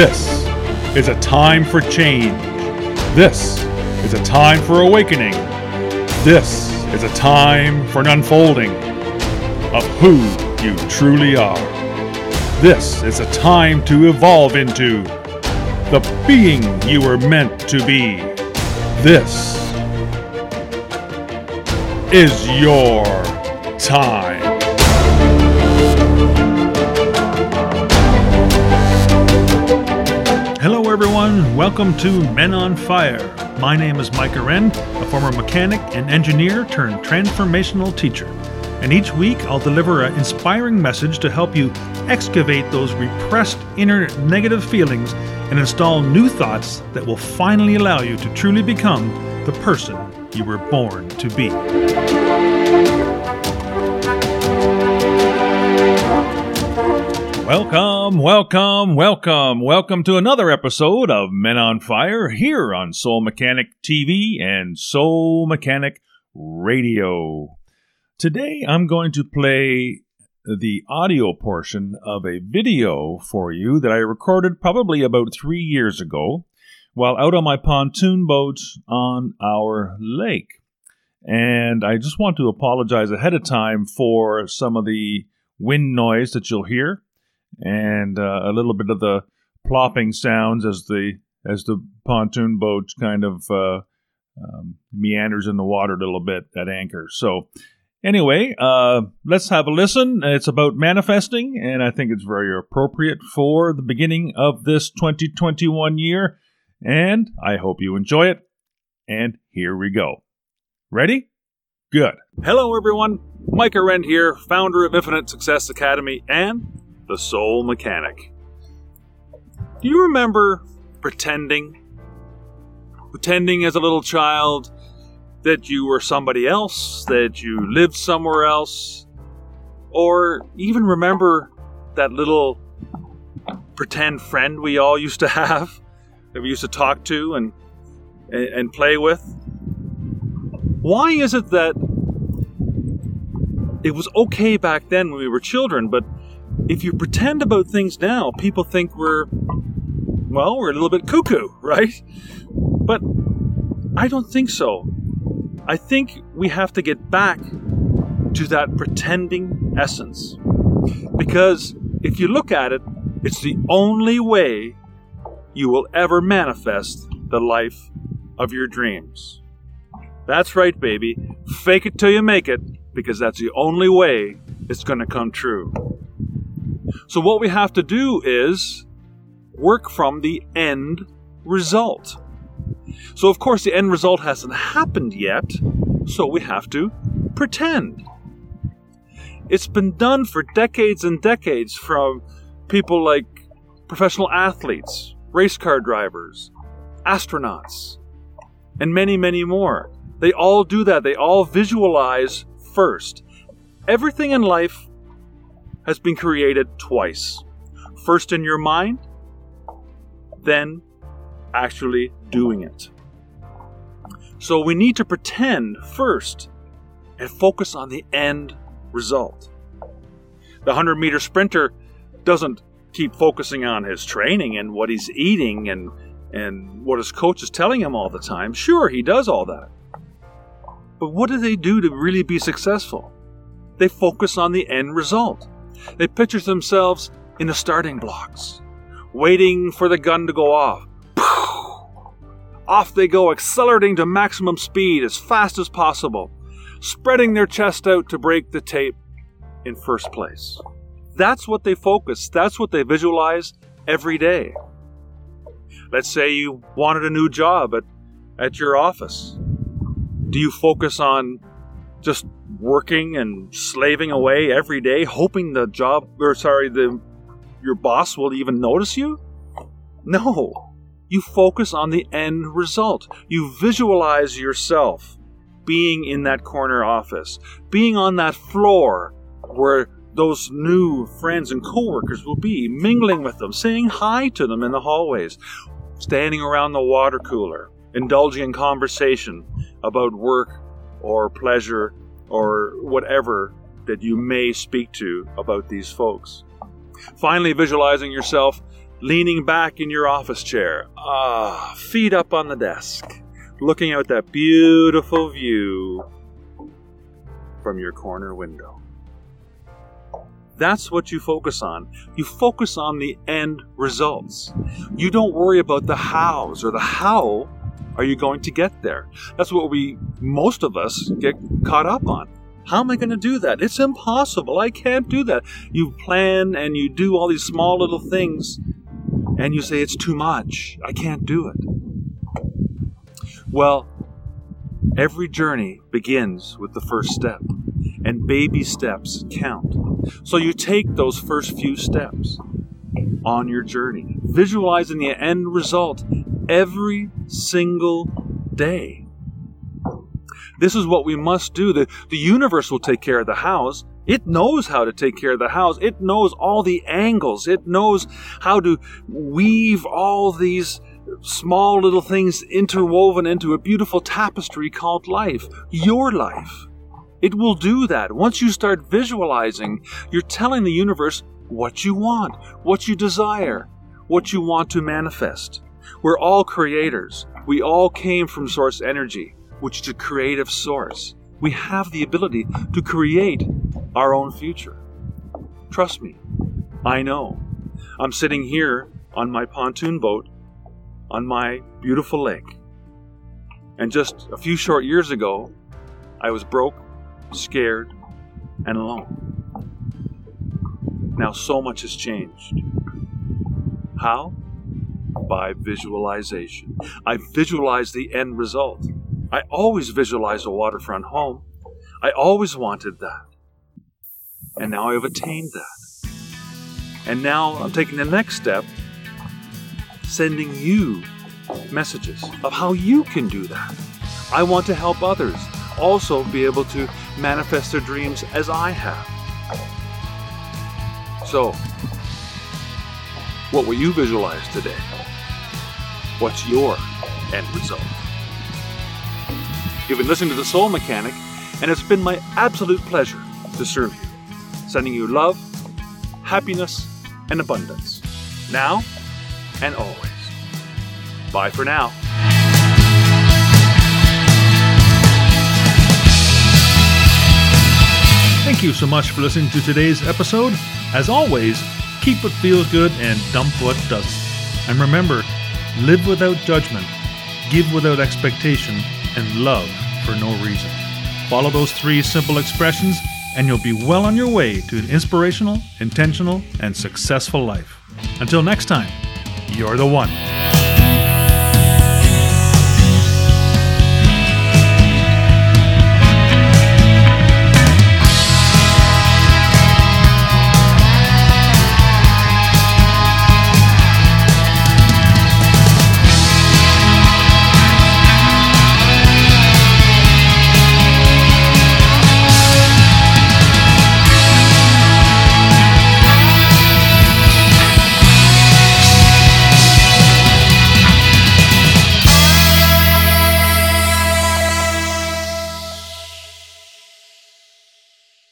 This is a time for change. This is a time for awakening. This is a time for an unfolding of who you truly are. This is a time to evolve into the being you were meant to be. This is your time. Everyone. Welcome to Men on Fire. My name is Mike Wren, a former mechanic and engineer turned transformational teacher. And each week I'll deliver an inspiring message to help you excavate those repressed inner negative feelings and install new thoughts that will finally allow you to truly become the person you were born to be. Welcome, welcome, welcome, welcome to another episode of Men on Fire here on Soul Mechanic TV and Soul Mechanic Radio. Today I'm going to play the audio portion of a video for you that I recorded probably about three years ago while out on my pontoon boat on our lake. And I just want to apologize ahead of time for some of the wind noise that you'll hear and uh, a little bit of the plopping sounds as the as the pontoon boat kind of uh, um, meanders in the water a little bit at anchor. So anyway, uh, let's have a listen. It's about manifesting, and I think it's very appropriate for the beginning of this 2021 year. And I hope you enjoy it. And here we go. Ready? Good. Hello, everyone. Micah Wren here, founder of Infinite Success Academy and the Soul Mechanic. Do you remember pretending? Pretending as a little child that you were somebody else, that you lived somewhere else, or even remember that little pretend friend we all used to have that we used to talk to and and play with. Why is it that it was okay back then when we were children, but if you pretend about things now, people think we're well, we're a little bit cuckoo, right? But I don't think so. I think we have to get back to that pretending essence. Because if you look at it, it's the only way you will ever manifest the life of your dreams. That's right, baby. Fake it till you make it, because that's the only way it's going to come true. So, what we have to do is work from the end result. So, of course, the end result hasn't happened yet, so we have to pretend. It's been done for decades and decades from people like professional athletes, race car drivers, astronauts, and many, many more. They all do that. They all visualize first. Everything in life has been created twice first in your mind, then actually doing it. So we need to pretend first and focus on the end result. The 100 meter sprinter doesn't keep focusing on his training and what he's eating and and what his coach is telling him all the time. Sure, he does all that. But what do they do to really be successful? They focus on the end result. They picture themselves in the starting blocks, waiting for the gun to go off, off they go, accelerating to maximum speed as fast as possible, spreading their chest out to break the tape in first place. That's what they focus, that's what they visualize every day. Let's say you wanted a new job at, at your office. Do you focus on just working and slaving away every day, hoping the job, or sorry, the your boss will even notice you? No. You focus on the end result. You visualize yourself being in that corner office, being on that floor where those new friends and coworkers will be, mingling with them, saying hi to them in the hallways, standing around the water cooler, indulging in conversation about work or pleasure or whatever that you may speak to about these folks. Finally, visualizing yourself leaning back in your office chair, ah, feet up on the desk, looking out that beautiful view from your corner window. That's what you focus on. You focus on the end results. You don't worry about the hows or the how are you going to get there. That's what we, most of us, get caught up on. How am I going to do that? It's impossible. I can't do that. You plan and you do all these small little things and you say it's too much. I can't do it. Well, every journey begins with the first step, and baby steps count. So you take those first few steps on your journey, visualizing the end result every single day. This is what we must do. The, the universe will take care of the house. It knows how to take care of the house. It knows all the angles. It knows how to weave all these small little things interwoven into a beautiful tapestry called life. Your life. It will do that. Once you start visualizing, you're telling the universe what you want, what you desire, what you want to manifest. We're all creators. We all came from source energy which is a creative source. We have the ability to create our own future. Trust me, I know. I'm sitting here on my pontoon boat on my beautiful lake. And just a few short years ago, I was broke, scared, and alone. Now so much has changed. How? By visualization. I visualize the end result. I always visualize a waterfront home. I always wanted that. And now I've attained that. And now I'm taking the next step, sending you messages of how you can do that. I want to help others also be able to manifest their dreams as I have. So, what will you visualize today? What's your end result? You've been listening to The Soul Mechanic, and it's been my absolute pleasure to serve you, sending you love, happiness, and abundance, now and always. Bye for now. Thank you so much for listening to today's episode. As always, keep what feels good and dump what doesn't. And remember, live without judgment, give without expectation, and love for no reason. Follow those three simple expressions, and you'll be well on your way to an inspirational, intentional, and successful life. Until next time, you're the one.